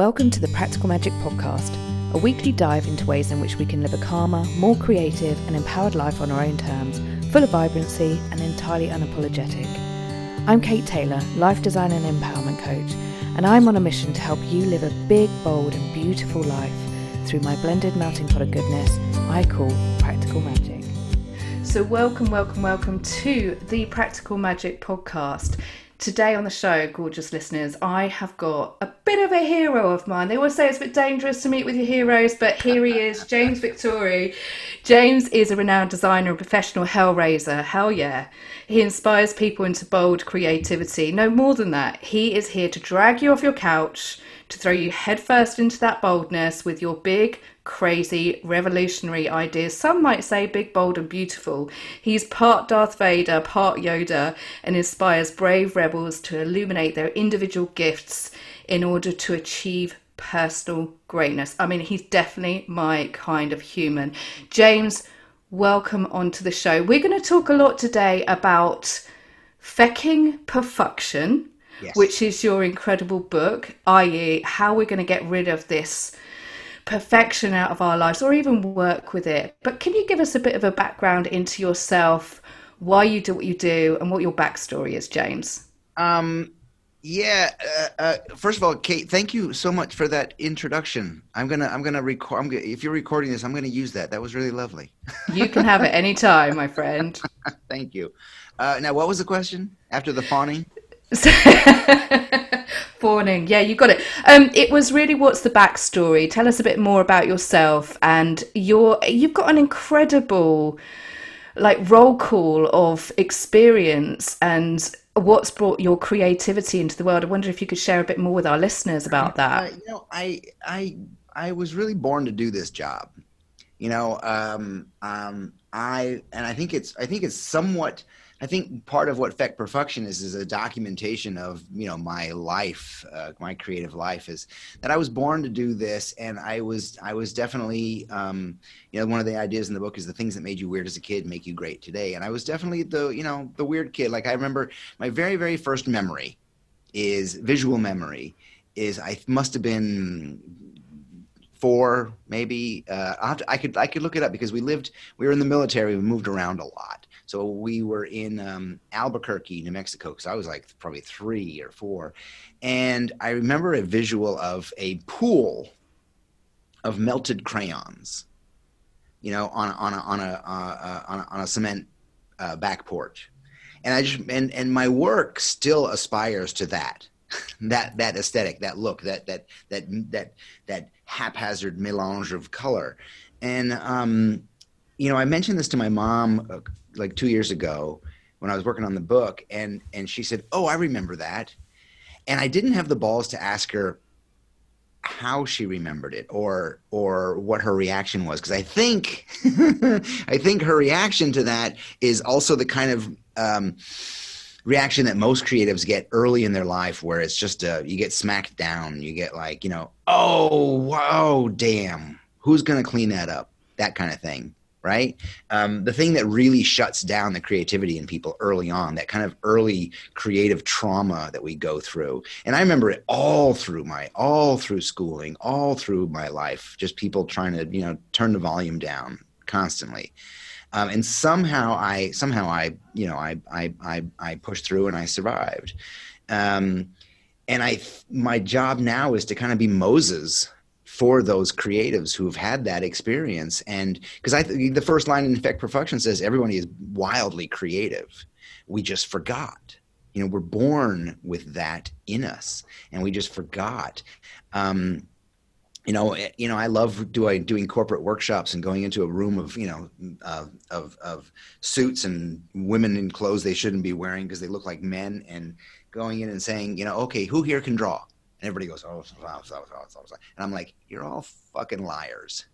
Welcome to the Practical Magic Podcast, a weekly dive into ways in which we can live a calmer, more creative, and empowered life on our own terms, full of vibrancy and entirely unapologetic. I'm Kate Taylor, life designer and empowerment coach, and I'm on a mission to help you live a big, bold, and beautiful life through my blended melting pot of goodness I call Practical Magic. So, welcome, welcome, welcome to the Practical Magic Podcast. Today on the show, gorgeous listeners, I have got a bit of a hero of mine. They always say it's a bit dangerous to meet with your heroes, but here he is, James Victore. James is a renowned designer and professional hellraiser. Hell yeah. He inspires people into bold creativity. No more than that, he is here to drag you off your couch, to throw you headfirst into that boldness with your big, crazy, revolutionary ideas. Some might say big, bold, and beautiful. He's part Darth Vader, part Yoda, and inspires brave rebels to illuminate their individual gifts in order to achieve personal greatness. I mean, he's definitely my kind of human. James, welcome onto the show. We're going to talk a lot today about fecking perfection. Yes. Which is your incredible book, i.e., how we're going to get rid of this perfection out of our lives or even work with it. But can you give us a bit of a background into yourself, why you do what you do, and what your backstory is, James? Um, yeah. Uh, uh, first of all, Kate, thank you so much for that introduction. I'm gonna, I'm gonna record. I'm gonna, if you're recording this, I'm gonna use that. That was really lovely. you can have it anytime, my friend. thank you. Uh, now, what was the question after the fawning? Fawning, yeah, you got it. Um, it was really what's the backstory? Tell us a bit more about yourself and your. You've got an incredible, like roll call of experience and what's brought your creativity into the world. I wonder if you could share a bit more with our listeners about that. Uh, you know, I I I was really born to do this job. You know, um, um, I and I think it's I think it's somewhat I think part of what Feck Perfection is is a documentation of you know my life, uh, my creative life is that I was born to do this, and I was I was definitely um, you know one of the ideas in the book is the things that made you weird as a kid make you great today, and I was definitely the you know the weird kid. Like I remember my very very first memory is visual memory is I must have been four maybe uh, to, I could I could look it up because we lived we were in the military we moved around a lot so we were in um, Albuquerque, New Mexico, because I was like probably three or four. And I remember a visual of a pool of melted crayons, you know, on, on, a, on, a, uh, on, a, on a cement uh, back porch. And I just, and, and my work still aspires to that. that that aesthetic, that look, that that that that that haphazard melange of color, and um, you know, I mentioned this to my mom uh, like two years ago when I was working on the book, and and she said, "Oh, I remember that," and I didn't have the balls to ask her how she remembered it or or what her reaction was because I think I think her reaction to that is also the kind of um, reaction that most creatives get early in their life where it's just a, you get smacked down. You get like you know oh wow damn. Who's gonna clean that up? That kind of thing right? Um, the thing that really shuts down the creativity in people early on, that kind of early creative trauma that we go through. And I remember it all through my, all through schooling, all through my life, just people trying to, you know, turn the volume down constantly. Um, and somehow I, somehow I, you know, I, I, I, I pushed through and I survived. Um, and I, my job now is to kind of be Moses for those creatives who've had that experience. And because I, th- the first line in Feck Perfection says everybody is wildly creative. We just forgot. You know, we're born with that in us, and we just forgot. Um, you know, eh, you know, I love doing doing corporate workshops and going into a room of you know uh, of of suits and women in clothes they shouldn't be wearing because they look like men, and going in and saying, you know, okay, who here can draw? And everybody goes, oh, so, so, so, and I'm like, you're all fucking liars.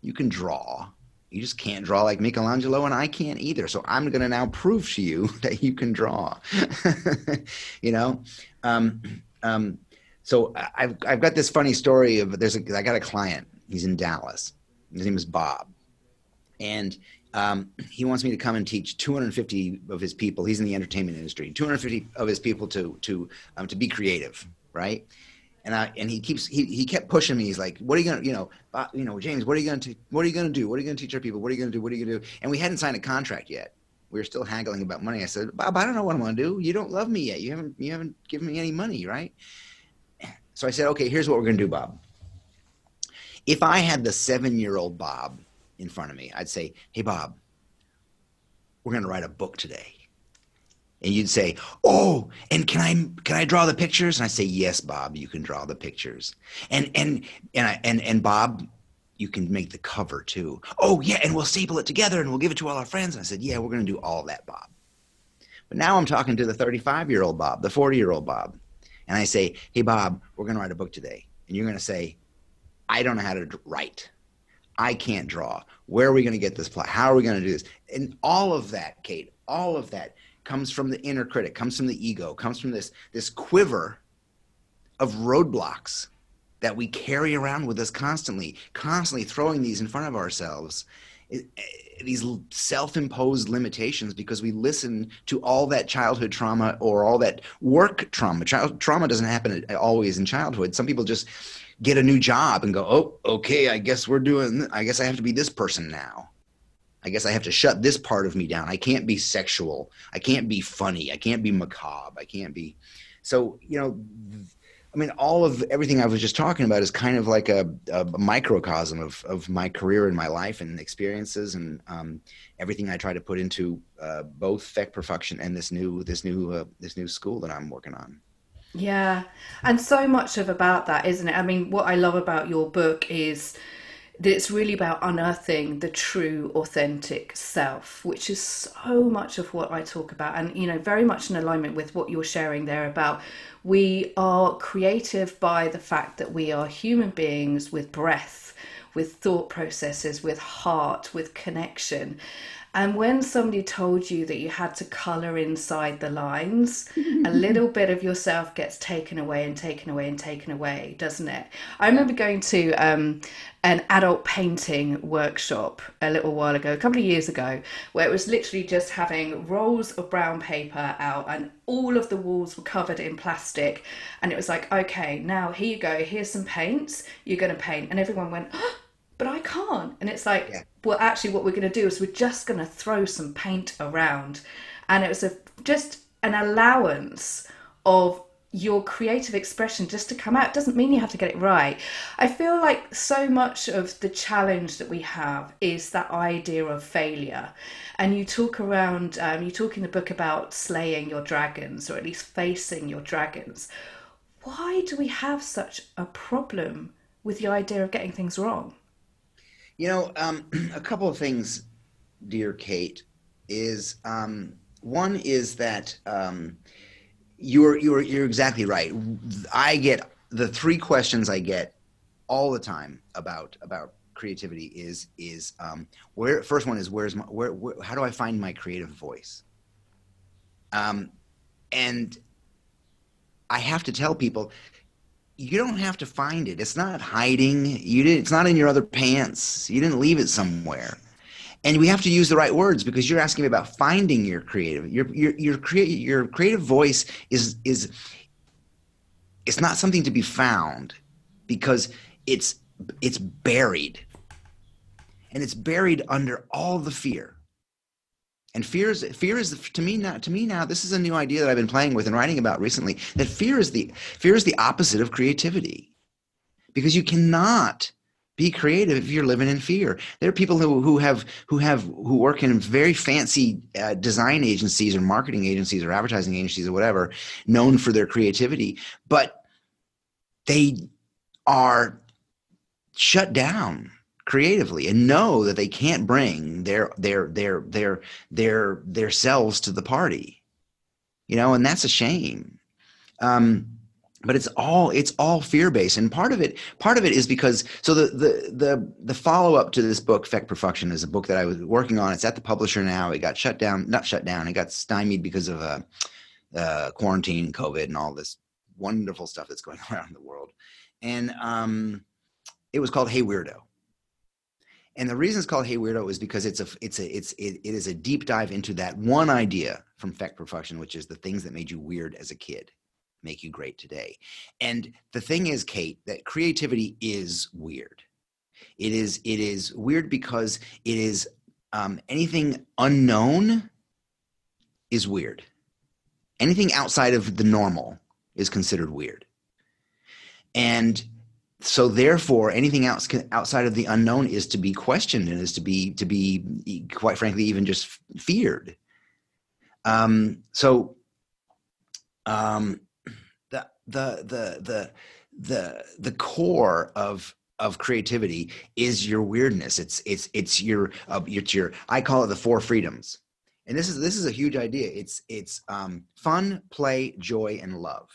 You can draw. You just can't draw like Michelangelo, and I can't either. So I'm going to now prove to you that you can draw. you know, um, um, so I've I've got this funny story of there's a I got a client. He's in Dallas. His name is Bob, and um, he wants me to come and teach 250 of his people. He's in the entertainment industry. 250 of his people to to um, to be creative right? and I and he keeps he, he kept pushing me. He's like, "What are you gonna you know uh, you know James? What are you gonna t- what are you gonna do? What are you gonna teach our people? What are you gonna do? What are you gonna do?" And we hadn't signed a contract yet. We were still haggling about money. I said, "Bob, I don't know what I'm gonna do. You don't love me yet. You haven't you haven't given me any money, right?" So I said, "Okay, here's what we're gonna do, Bob. If I had the seven year old Bob in front of me, I'd say, "Hey, Bob, we're gonna write a book today." And you'd say, "Oh, and can I can I draw the pictures?" And I say, "Yes, Bob, you can draw the pictures." And and and I, and and Bob, you can make the cover too. Oh yeah, and we'll staple it together and we'll give it to all our friends. And I said, "Yeah, we're going to do all that, Bob." But now I'm talking to the 35 year old Bob, the 40 year old Bob, and I say, "Hey, Bob, we're going to write a book today," and you're going to say, "I don't know how to write." I can't draw. Where are we going to get this plot? How are we going to do this? And all of that, Kate, all of that comes from the inner critic, comes from the ego, comes from this this quiver of roadblocks that we carry around with us constantly, constantly throwing these in front of ourselves. Eh, eh, these self-imposed limitations because we listen to all that childhood trauma or all that work trauma. Child trauma doesn't happen always in childhood. Some people just get a new job and go, "Oh, okay, I guess we're doing I guess I have to be this person now." I guess I have to shut this part of me down. I can't be sexual. I can't be funny. I can't be macabre. I can't be. So, you know, I mean, all of everything I was just talking about is kind of like a, a microcosm of, of my career and my life and experiences and um, everything I try to put into uh, both Feck Perfection and this new this new uh, this new school that I'm working on. Yeah, and so much of about that, isn't it? I mean, what I love about your book is it's really about unearthing the true authentic self which is so much of what i talk about and you know very much in alignment with what you're sharing there about. We are creative by the fact that we are human beings with breath with thought processes with heart with connection and when somebody told you that you had to color inside the lines, a little bit of yourself gets taken away and taken away and taken away, doesn't it? I remember going to um, an adult painting workshop a little while ago, a couple of years ago, where it was literally just having rolls of brown paper out and all of the walls were covered in plastic. And it was like, okay, now here you go, here's some paints, you're going to paint. And everyone went, oh, but I can't. And it's like, yeah. well, actually, what we're going to do is we're just going to throw some paint around. And it was a, just an allowance of your creative expression just to come out it doesn't mean you have to get it right. I feel like so much of the challenge that we have is that idea of failure. And you talk around, um, you talk in the book about slaying your dragons or at least facing your dragons. Why do we have such a problem with the idea of getting things wrong? You know, um, a couple of things, dear Kate, is um, one is that um, you're you're you're exactly right. I get the three questions I get all the time about about creativity is is um, where first one is where's my where, where how do I find my creative voice? Um, and I have to tell people you don't have to find it. It's not hiding. You didn't. It's not in your other pants. You didn't leave it somewhere. And we have to use the right words because you're asking me about finding your creative. Your your your create your creative voice is is it's not something to be found because it's it's buried. And it's buried under all the fear and fear is fear is to me now to me now this is a new idea that I've been playing with and writing about recently that fear is the fear is the opposite of creativity because you cannot be creative if you're living in fear. There are people who, who have who have who work in very fancy uh, design agencies or marketing agencies or advertising agencies or whatever, known for their creativity, but they are shut down creatively and know that they can't bring their their their their their their selves to the party. You know and that's a shame. Um but it's all it's all fear based and part of it part of it is because so the the the the follow up to this book feck perfection is a book that i was working on. It's at the publisher now. It got shut down not shut down. It got stymied because of uh, uh quarantine covid and all this wonderful stuff that's going around the world. And um it was called hey weirdo and the reason it's called Hey Weirdo is because it's a it's a it's it, it is a deep dive into that one idea from Feck Perfection, which is the things that made you weird as a kid. make you great today. And the thing is, Kate, that creativity is weird. It is it is weird because it is um, anything unknown is weird. Anything outside of the normal is considered weird. And so therefore anything else outside of the unknown is to be questioned and is to be to be quite frankly even just feared. Um, so um, the the the the the the core of of creativity is your weirdness. It's it's it's your uh, it's your i call it the four freedoms. And this is this is a huge idea. It's it's um, fun play joy and love.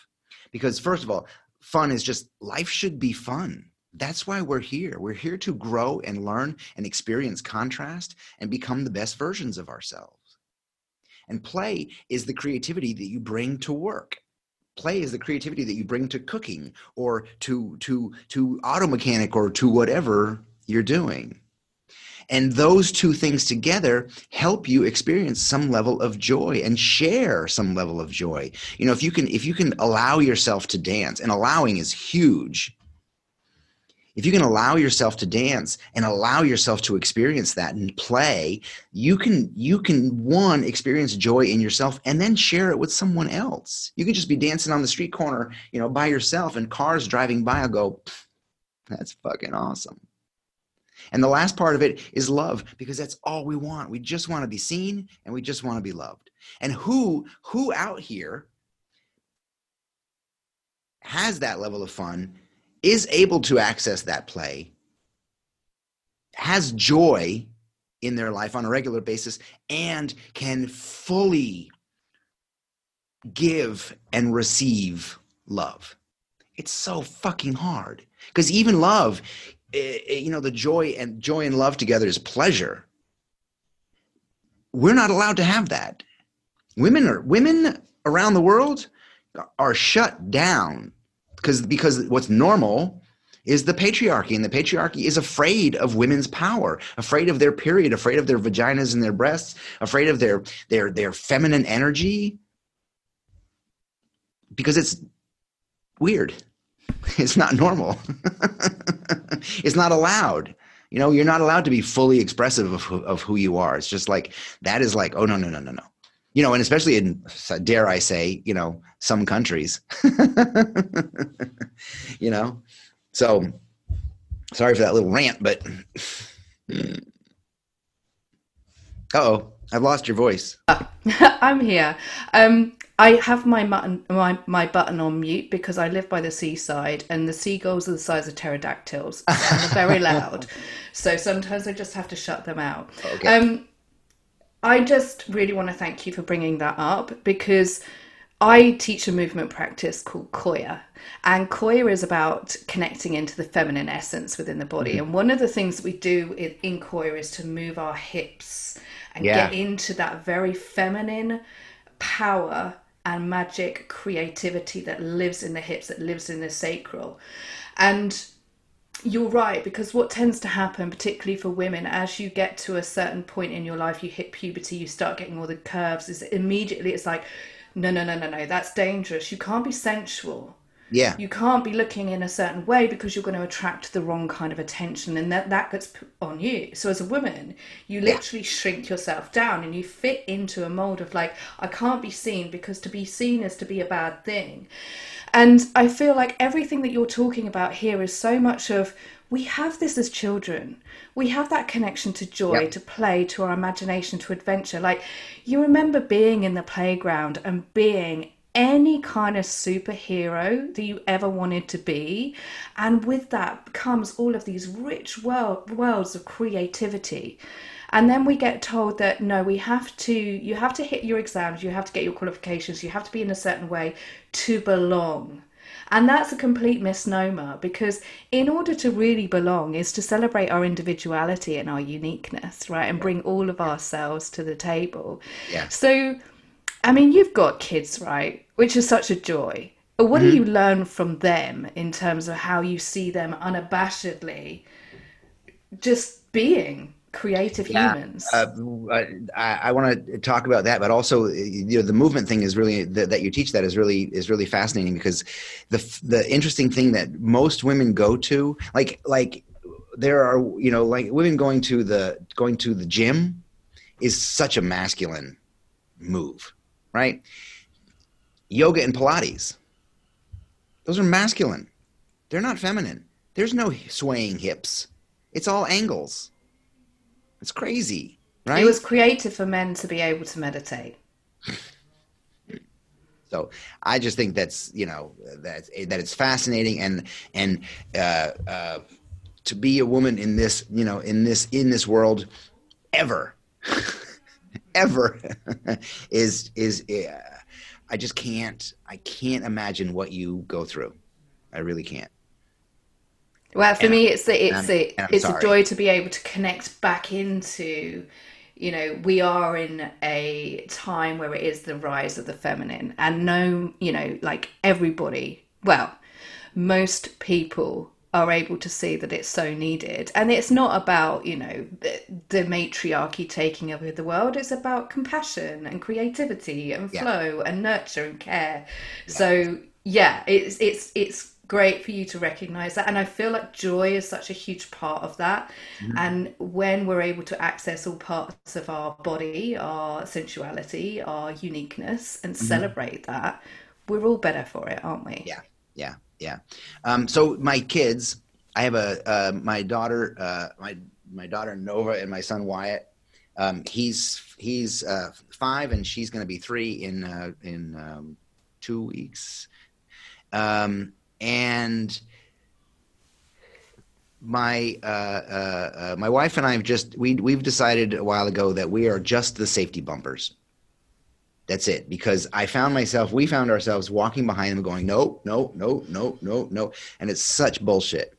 Because first of all fun is just life should be fun. That's why we're here. We're here to grow and learn and experience contrast and become the best versions of ourselves. And play is the creativity that you bring to work. Play is the creativity that you bring to cooking or to to to auto mechanic or to whatever you're doing. And those two things together help you experience some level of joy and share some level of joy. You know, if you can if you can allow yourself to dance, and allowing is huge. If you can allow yourself to dance and allow yourself to experience that and play, you can you can one experience joy in yourself and then share it with someone else. You can just be dancing on the street corner, you know, by yourself and cars driving by will go, that's fucking awesome. And the last part of it is love because that's all we want. We just want to be seen and we just want to be loved. And who who out here has that level of fun is able to access that play has joy in their life on a regular basis and can fully give and receive love. It's so fucking hard because even love Eh, eh, you know the joy and joy and love together is pleasure. We're not allowed to have that. Women are women around the world are shut down because because what's normal is the patriarchy and the patriarchy is afraid of women's power afraid of their period afraid of their vaginas and their breasts afraid of their their their feminine energy because it's weird it's not normal. it's not allowed. You know, you're not allowed to be fully expressive of who, of who you are. It's just like that is like, oh no, no, no, no, no. You know, and especially in dare I say, you know, some countries. you know, so sorry for that little rant, but oh, I've lost your voice. I'm here. Um, I have my button my, my button on mute because I live by the seaside and the seagulls are the size of pterodactyls and they're very loud. So sometimes I just have to shut them out. Okay. Um, I just really want to thank you for bringing that up because I teach a movement practice called Qoya, and Qoya is about connecting into the feminine essence within the body. Mm-hmm. And one of the things we do in, in Qoya is to move our hips and yeah. get into that very feminine power and magic creativity that lives in the hips, that lives in the sacral. And you're right, because what tends to happen, particularly for women, as you get to a certain point in your life, you hit puberty, you start getting all the curves, is immediately it's like, no, no, no, no, no, that's dangerous. You can't be sensual yeah you can't be looking in a certain way because you're going to attract the wrong kind of attention and that that gets put on you so as a woman you literally yeah. shrink yourself down and you fit into a mold of like i can't be seen because to be seen is to be a bad thing and i feel like everything that you're talking about here is so much of we have this as children. We have that connection to joy, yep. to play, to our imagination, to adventure. Like, you remember being in the playground and being any kind of superhero that you ever wanted to be. And with that comes all of these rich world, worlds of creativity. And then we get told that no, we have to, you have to hit your exams, you have to get your qualifications, you have to be in a certain way to belong. And that's a complete misnomer because in order to really belong is to celebrate our individuality and our uniqueness, right? And bring all of ourselves to the table. Yeah. So, I mean, you've got kids, right? which is such a joy. But what mm-hmm. do you learn from them in terms of how you see them unabashedly just being? creative yeah. humans. Uh, I, I want to talk about that, but also you know the movement thing is really that, that you teach that is really is really fascinating because the the interesting thing that most women go to like like there are you know like women going to the going to the gym is such a masculine move, right? Yoga and Pilates, those are masculine. They're not feminine. There's no swaying hips. It's all angles. It's crazy, right? It was created for men to be able to meditate. So I just think that's you know that that it's fascinating and and uh, uh, to be a woman in this you know in this in this world ever ever is is uh, I just can't I can't imagine what you go through. I really can't. Well, for and me, it's a, it's a it's sorry. a joy to be able to connect back into. You know, we are in a time where it is the rise of the feminine, and no, you know, like everybody, well, most people are able to see that it's so needed. And it's not about, you know, the, the matriarchy taking over the world. It's about compassion and creativity and flow yeah. and nurture and care. Yeah. So yeah, it's it's it's great for you to recognize that and i feel like joy is such a huge part of that mm-hmm. and when we're able to access all parts of our body our sensuality our uniqueness and mm-hmm. celebrate that we're all better for it aren't we yeah yeah yeah. Um, so my kids i have a uh, my daughter uh, my my daughter nova and my son wyatt. Um, he's he's uh, five and she's going to be three in uh, in um, two weeks. Um, and my uh, uh, my wife and I have just we we've decided a while ago that we are just the safety bumpers. That's it. Because I found myself, we found ourselves walking behind them, going, no, no, no, no, no, no, and it's such bullshit.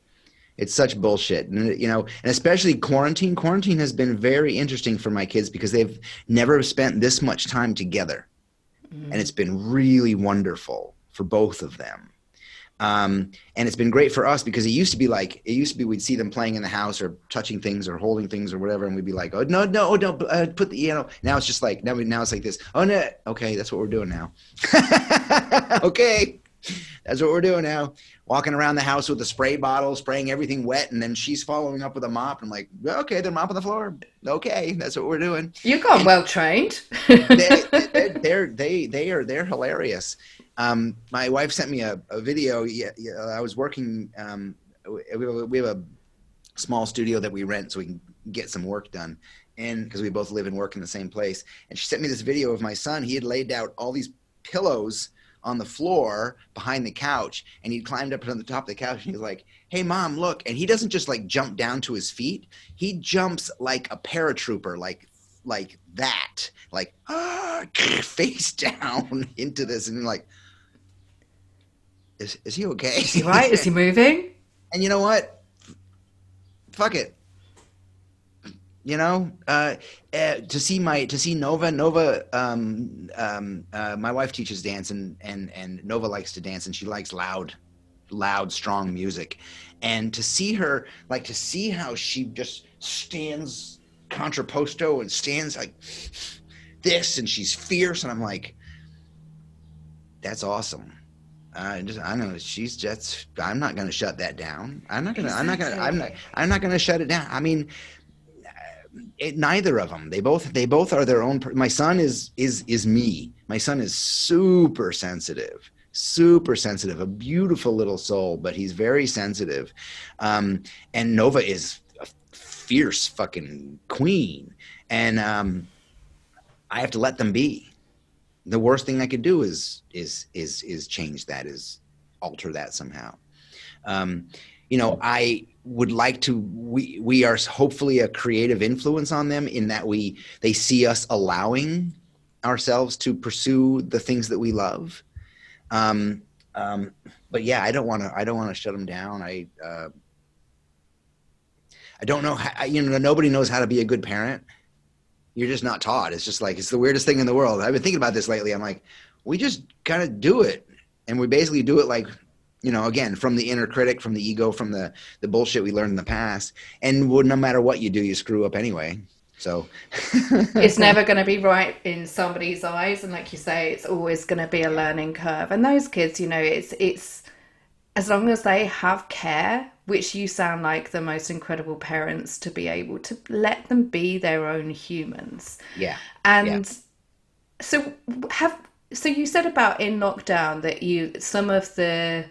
It's such bullshit, and you know, and especially quarantine. Quarantine has been very interesting for my kids because they've never spent this much time together, mm-hmm. and it's been really wonderful for both of them um, and it's been great for us because it used to be like it used to be we'd see them playing in the house or touching things or holding things or whatever, and we'd be like, "Oh no, no, oh, don't uh, put the you know." Now it's just like now, we, now it's like this. Oh no, okay, that's what we're doing now. okay, that's what we're doing now. Walking around the house with a spray bottle, spraying everything wet, and then she's following up with a mop. I'm like, okay, they're mopping the floor. Okay, that's what we're doing. You got well trained. they, they, they're, they they are they're hilarious. Um, my wife sent me a, a video. Yeah, yeah, I was working. Um, we, have a, we, have a, small studio that we rent so we can get some work done, and because we both live and work in the same place. And she sent me this video of my son. He had laid out all these pillows on the floor behind the couch, and he climbed up on the top of the couch. And he's like, "Hey, mom, look!" And he doesn't just like jump down to his feet. He jumps like a paratrooper, like like that, like ah, face down into this, and like is, is he okay? Is he right? is he moving? And you know what? Fuck it. You know, uh, uh, to see my to see Nova. Nova, um, um, uh, my wife teaches dance, and and and Nova likes to dance, and she likes loud, loud, strong music. And to see her, like to see how she just stands contrapposto and stands like this, and she's fierce, and I'm like, that's awesome I just I know she's just I'm not going to shut that down. I'm not going to. I'm not going to I'm not I'm not going to shut it down. I mean it, neither of them. They both they both are their own my son is is is me. My son is super sensitive. Super sensitive, a beautiful little soul, but he's very sensitive. Um, and Nova is a fierce fucking queen. And um, I have to let them be the worst thing I could do is is is is change that, is alter that somehow. Um, you know, I would like to. We we are hopefully a creative influence on them in that we they see us allowing ourselves to pursue the things that we love. Um, um, but yeah, I don't want to. I don't want to shut them down. I uh, I don't know. How, you know, nobody knows how to be a good parent you're just not taught. It's just like it's the weirdest thing in the world. I've been thinking about this lately. I'm like, we just kind of do it, and we basically do it like you know again from the inner critic from the ego from the the bullshit we learned in the past. And well, no matter what you do you screw up anyway. So. It's never going to be right in somebody's eyes. And like you say it's always going to be a learning curve. And those kids you know it's it's as long as they have care which you sound like the most incredible parents to be able to let them be their own humans. Yeah. And yeah. so have so you said about in lockdown that you some of the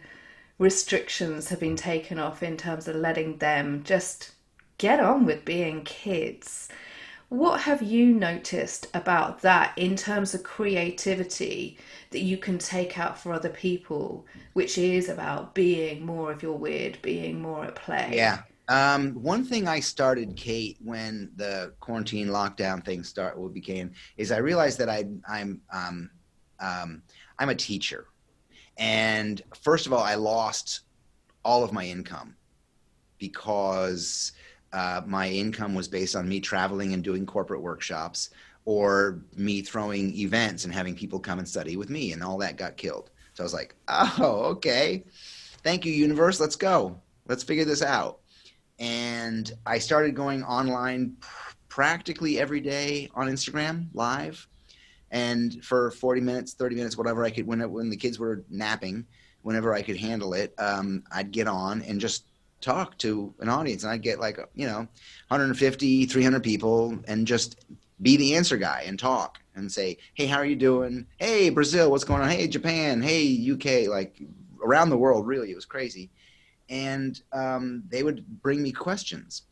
restrictions have been taken off in terms of letting them just get on with being kids. What have you noticed about that in terms of creativity that you can take out for other people, which is about being more of your weird, being more at play? Yeah. Um, one thing I started, Kate, when the quarantine lockdown thing start began, is I realized that I, I'm um, um, I'm a teacher, and first of all, I lost all of my income because uh, my income was based on me traveling and doing corporate workshops or me throwing events and having people come and study with me, and all that got killed. So I was like, oh, okay. Thank you, universe. Let's go. Let's figure this out. And I started going online pr- practically every day on Instagram live and for 40 minutes 30 minutes whatever i could when, when the kids were napping whenever i could handle it um, i'd get on and just talk to an audience. And i'd get like you know 150 300 people and just be the answer guy and talk and say hey how are you doing? Hey brazil what's going on? Hey japan hey uk like around the world really. It was crazy. And um, they would bring me questions.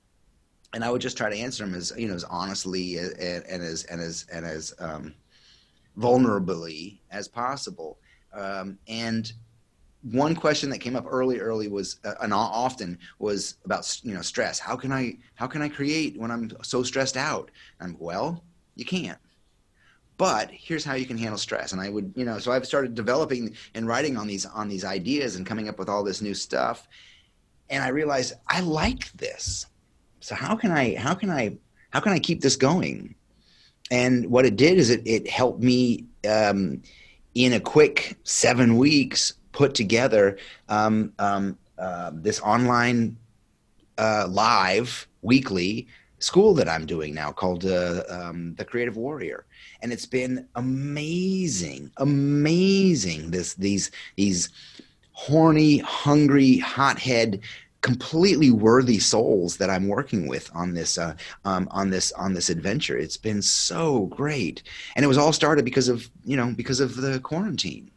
And i would just try to answer them as you know as honestly and, and as and as and as um, vulnerably as possible. Um, and one question that came up early, early was, uh, and often was about you know stress. How can I how can I create when I'm so stressed out? I'm well, you can't. But here's how you can handle stress. And I would you know so I've started developing and writing on these on these ideas and coming up with all this new stuff. And I realized I like this. So how can I how can I how can I keep this going? And what it did is it, it helped me um, in a quick seven weeks put together um, um, uh, this online uh, live weekly school that I'm doing now called uh, um, the Creative Warrior, and it's been amazing, amazing. This these these horny, hungry, hothead completely worthy souls that I'm working with on this uh, um, on this on this adventure. It's been so great, and it was all started because of you know because of the quarantine.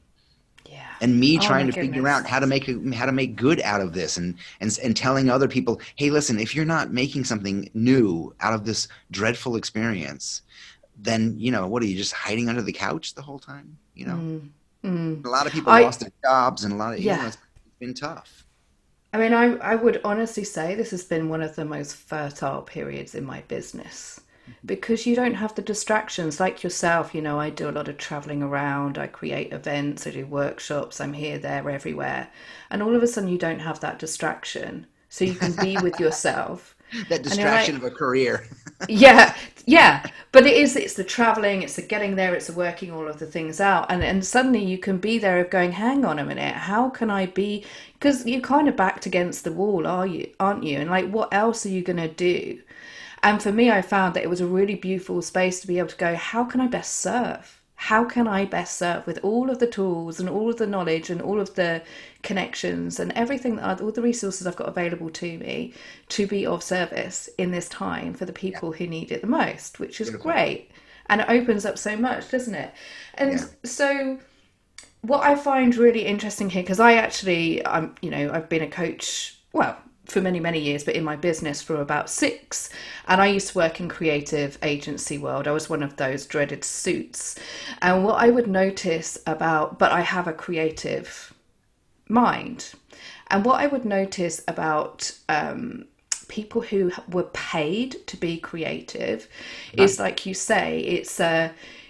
Yeah. And me oh trying to goodness. figure out how to make how to make good out of this, and and and telling other people, hey, listen, if you're not making something new out of this dreadful experience, then you know what are you just hiding under the couch the whole time? You know, mm, mm. a lot of people I, lost their jobs, and a lot of yeah. You know, it's been tough. I mean, I, I would honestly say this has been one of the most fertile periods in my business mm-hmm. because you don't have the distractions like yourself. You know, I do a lot of traveling around, I create events, I do workshops, I'm here, there, everywhere. And all of a sudden, you don't have that distraction. So you can be with yourself. that distraction like, of a career. yeah, yeah. But it is, it's the traveling, it's the getting there, it's the working all of the things out. And, and suddenly you can be there of going, hang on a minute, how can I be? Because you're kind of backed against the wall, are you? Aren't you? And like, what else are you going to do? And for me, I found that it was a really beautiful space to be able to go, how can I best serve? How can I best serve with all of the tools and all of the knowledge and all of the connections and everything that all the resources I've got available to me to be of service in this time for the people yeah. who need it the most, which is Beautiful. great. And it opens up so much, doesn't it? And yeah. so what I find really interesting here, because I actually, I'm, you know, I've been a coach, well, for many many years but in my business for about six. And i used to work in creative agency world. I was one of those dreaded suits. And what i would notice about but i have a creative mind. And what i would notice about um, people who were paid to be creative is like you say it's a uh,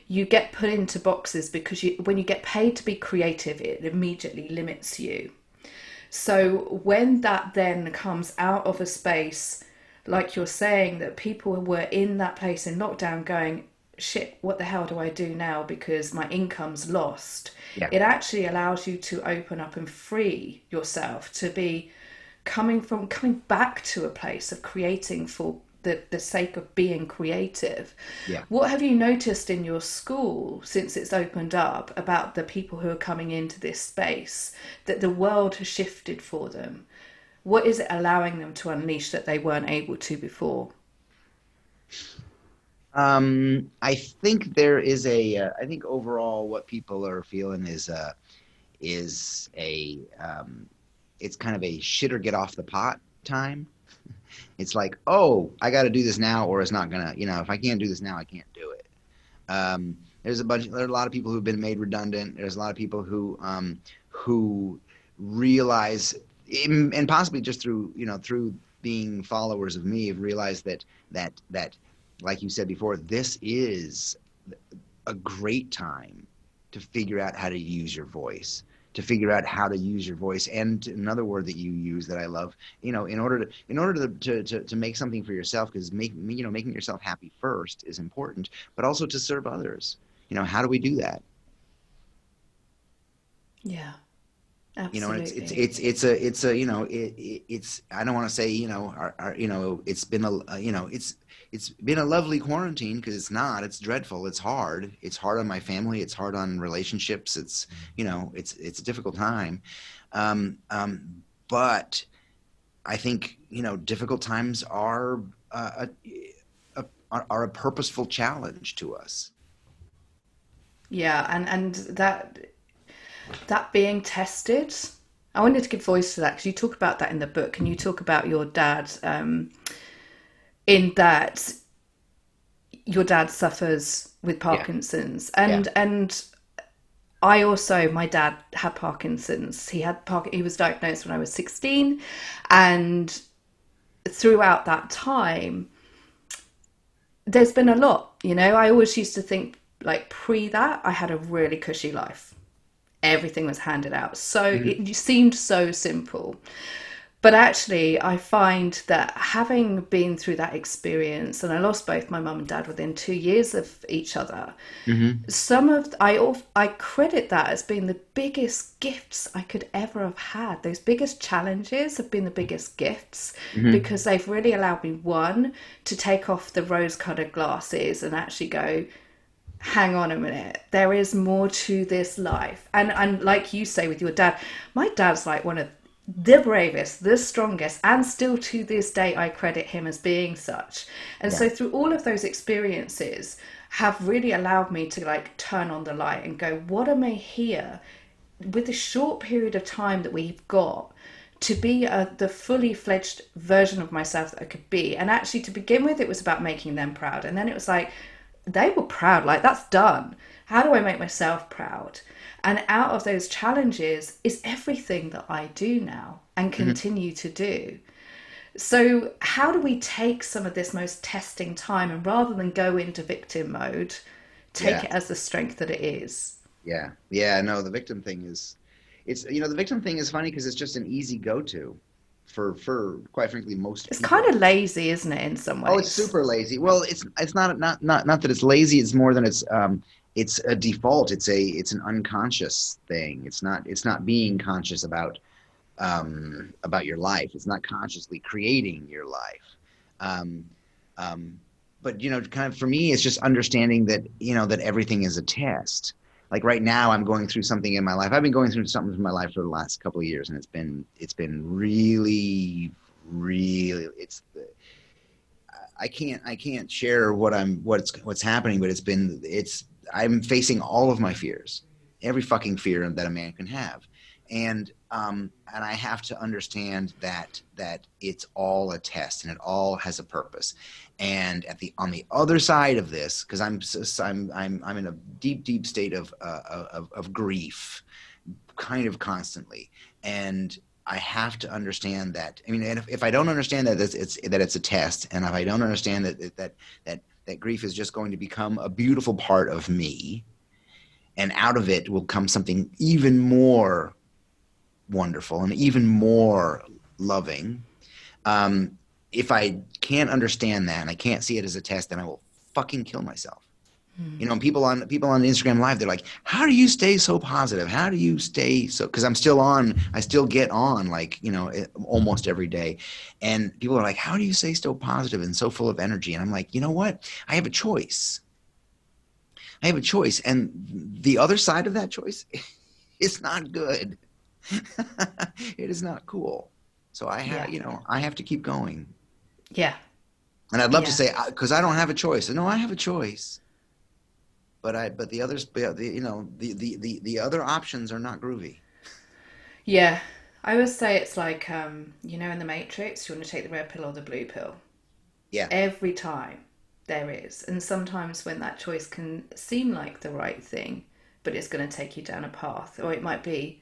you get put into boxes because you, when you get paid to be creative it immediately limits you so when that then comes out of a space, like you're saying, that people were in that place in lockdown going, shit, what the hell do I do now because my income's lost? Yeah. It actually allows you to open up and free yourself to be coming from coming back to a place of creating for the, the sake of being creative. Yeah. What have you noticed in your school since it's opened up about the people who are coming into this space that the world has shifted for them? What is it allowing them to unleash that they weren't able to before? Um, I think there is a. Uh, I think overall, what people are feeling is a, is a. Um, it's kind of a shit or get off the pot time. It's like, oh, I got to do this now, or it's not gonna. You know, if I can't do this now, I can't do it. Um, there's a bunch. There are a lot of people who've been made redundant. There's a lot of people who um, who realize, and possibly just through you know through being followers of me, have realized that that that like you said before, this is a great time to figure out how to use your voice, to figure out how to use your voice. And another word that you use that I love, you know, in order to in order to to, to make something for yourself, because making you know making yourself happy first is important, but also to serve others. You know, how do we do that? Yeah. Absolutely. You know, it's it's it's it's a it's a you know it, it it's I don't want to say you know our, our, you know it's been a you know it's it's been a lovely quarantine because it's not it's dreadful it's hard it's hard on my family it's hard on relationships it's you know it's it's a difficult time um, um, but i think you know difficult times are uh, a, a, are a purposeful challenge to us yeah and and that that being tested i wanted to give voice to that because you talk about that in the book and you talk about your dad um, in that your dad suffers with Parkinson's yeah. and yeah. and I also my dad had Parkinson's. He had Park he was diagnosed when I was 16 and throughout that time there's been a lot, you know. I always used to think like pre that I had a really cushy life. Everything was handed out. So mm-hmm. it seemed so simple. But actually, I find that having been through that experience, and I lost both my mum and dad within two years of each other, mm-hmm. some of I I credit that as being the biggest gifts I could ever have had. Those biggest challenges have been the biggest gifts mm-hmm. because they've really allowed me one to take off the rose-colored glasses and actually go, hang on a minute there is more to this life and and like you say with your dad my dad's like one of the bravest, the strongest, and still to this day, I credit him as being such. And yeah. so, through all of those experiences, have really allowed me to like turn on the light and go, what am I here with the short period of time that we've got to be a, the fully fledged version of myself that I could be? And actually, to begin with, it was about making them proud. And then it was like, they were proud, like, that's done. How do I make myself proud? And out of those challenges is everything that I do now and mm-hmm. continue mm-hmm. to do. So, how do we take some of this most testing time and rather than go into victim mode, take yeah. it as the strength that it is? Yeah. Yeah. No, the victim thing is, it's, you know, the victim thing is funny because it's just an easy go to for for quite frankly most it's people. kind of lazy isn't it in some ways oh it's super lazy. Well it's it's not not not not that it's lazy it's more than it's um it's a default. It's a it's an unconscious thing. It's not it's not being conscious about um, about your life. It's not consciously creating your life. Um, um, but you know kind of for me it's just understanding that you know that everything is a test like right now i'm going through something in my life. I've been going through something in my life for the last couple of years and it's been it's been really really it's the I can't I can't share what I'm what's what's happening, but it's been it's I'm facing all of my fears, every fucking fear that a man can have, and um, and I have to understand that that it's all a test and it all has a purpose. And at the on the other side of this, because I'm I'm I'm I'm in a deep deep state of, uh, of of grief, kind of constantly, and I have to understand that. I mean, if, if I don't understand that it's, it's, that it's a test, and if I don't understand that that that that grief is just going to become a beautiful part of me and out of it will come something even more wonderful and even more loving um, if i can't understand that and i can't see it as a test then i will fucking kill myself Mm. You know, people on people on Instagram Live, they're like, "How do you stay so positive? How do you stay so?" Because I'm still on, I still get on like you know almost every day, and people are like, "How do you stay so positive and so full of energy?" And I'm like, you know what? I have a choice. I have a choice, and the other side of that choice is not good. it is not cool. So I have, yeah. you know, I have to keep going. Yeah. And I'd love yeah. to say because I don't have a choice. No, I have a choice but I but the others the, you know the, the the the other options are not groovy. Yeah, I always say it's like um, you know in the Matrix, you want to take the red pill or the blue pill. Yeah. Every time there is, and sometimes when that choice can seem like the right thing, but it's going to take you down a path, or it might be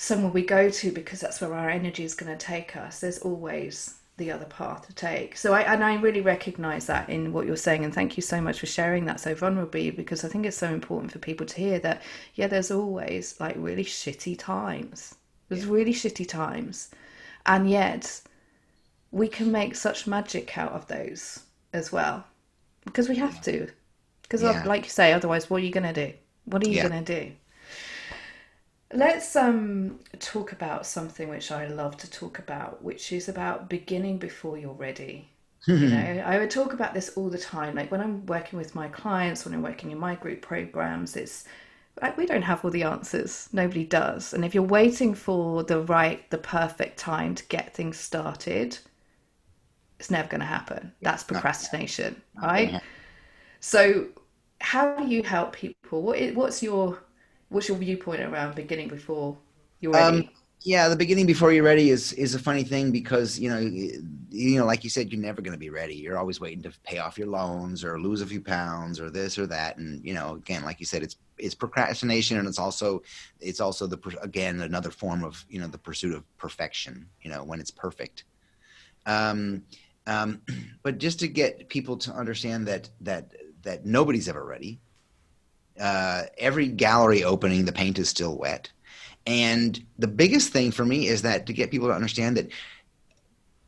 somewhere we go to because that's where our energy is going to take us. There's always the other path to take. So I and I really recognise that in what you're saying, and thank you so much for sharing that so vulnerably because I think it's so important for people to hear that. Yeah, there's always like really shitty times. There's yeah. really shitty times, and yet we can make such magic out of those as well because we have to. Because yeah. like you say, otherwise, what are you going to do? What are you yeah. going to do? Let's um, talk about something which I love to talk about, which is about beginning before you're ready. you know, I would talk about this all the time. Like when I'm working with my clients, when I'm working in my group programs, it's like we don't have all the answers. Nobody does. And if you're waiting for the right, the perfect time to get things started, it's never going to happen. That's procrastination, right? So, how do you help people? What is, what's your what's your viewpoint around beginning before you're ready? Um, yeah, the beginning before you're ready is is a funny thing because you know you know like you said you're never going to be ready. You're always waiting to pay off your loans or lose a few pounds or this or that and you know again like you said it's it's procrastination and it's also it's also the again another form of you know the pursuit of perfection, you know, when it's perfect. Um um but just to get people to understand that that that nobody's ever ready uh, every gallery opening, the paint is still wet. And the biggest thing for me is that to get people to understand that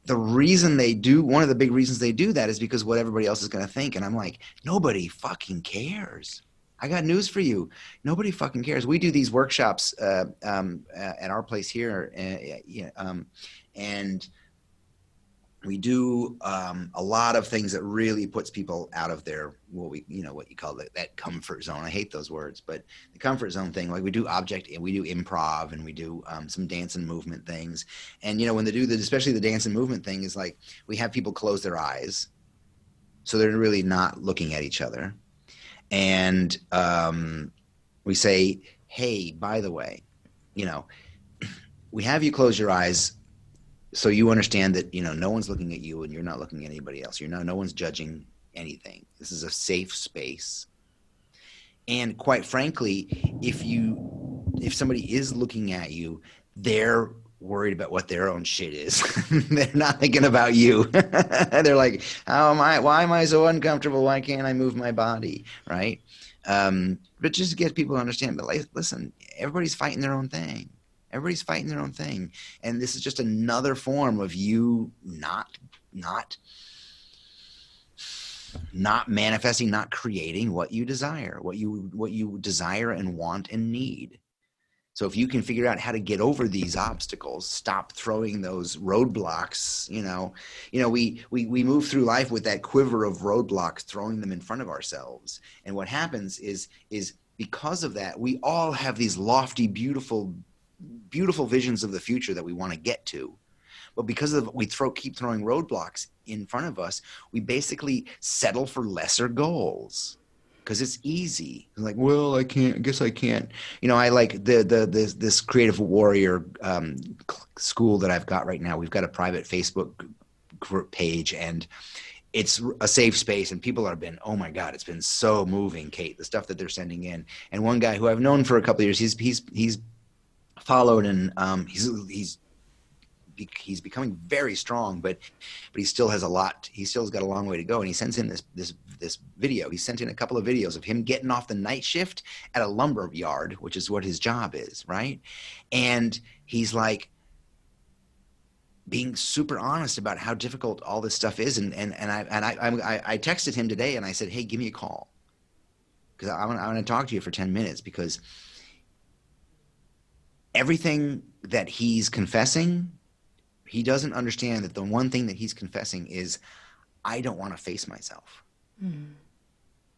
the reason they do one of the big reasons they do that is because what everybody else is going to think. And I'm like, nobody fucking cares. I got news for you. Nobody fucking cares. We do these workshops uh, um, at our place here, uh, um, and we do um, a lot of things that really puts people out of their what we you know what you call it, that comfort zone. I hate those words but the comfort zone thing like we do object we do improv and we do um, some dance and movement things. And you know when they do the especially the dance and movement thing is like we have people close their eyes so they're really not looking at each other. And um, we say hey by the way you know we have you close your eyes so you understand that you know no one's looking at you and you're not looking at anybody else. You're not no one's judging anything. This is a safe space. And quite frankly if you if somebody is looking at you they're worried about what their own shit is. They're not thinking about you. They're like how am i why am i so uncomfortable? Why can't i move my body? Right? Um, but just to get people to understand but like, listen everybody's fighting their own thing Everybody's fighting their own thing, and this is just another form of you not not not manifesting, not creating what you desire, what you what you desire and want and need. So if you can figure out how to get over these obstacles, stop throwing those roadblocks, you know, you know, we we we move through life with that quiver of roadblocks throwing them in front of ourselves. And what happens is is because of that, we all have these lofty, beautiful beautiful visions of the future that we want to get to. But because of we throw keep throwing roadblocks in front of us we basically settle for lesser goals. Because it's easy. Like well i can't i guess i can't. You know i like the the this, this creative warrior um, school that i've got right now. We've got a private facebook group page and it's a safe space and people have been oh my god it's been so moving kate the stuff that they're sending in. And one guy who i've known for a couple years he's he's he's followed and um, he's he's he's becoming very strong, but but he still has a lot. He still has got a long way to go. And he sends in this this this video. He sent in a couple of videos of him getting off the night shift at a lumber yard, which is what his job is, right? And he's like being super honest about how difficult all this stuff is. And and and I and I I, I texted him today and I said, hey, give me a call because I want, I want to talk to you for 10 minutes because everything that he's confessing, he doesn't understand that the one thing that he's confessing is, I don't want to face myself. Mm.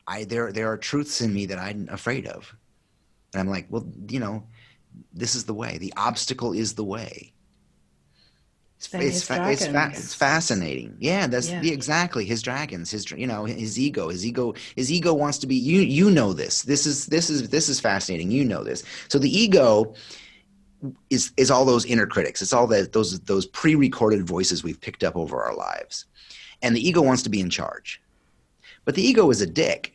I there there are truths in me that I'm afraid of, and I'm like, well, you know, this is the way. The obstacle is the way. It's, it's, fa- it's, fa- it's, fascinating. Yeah, that's yeah. The, exactly his dragons. His you know his ego. His ego. His ego wants to be. You you know this. This is this is this is fascinating. You know this. So the ego is is all those inner critics. It's all that those those pre-recorded voices we've picked up over our lives, and the ego wants to be in charge. But the ego is a dick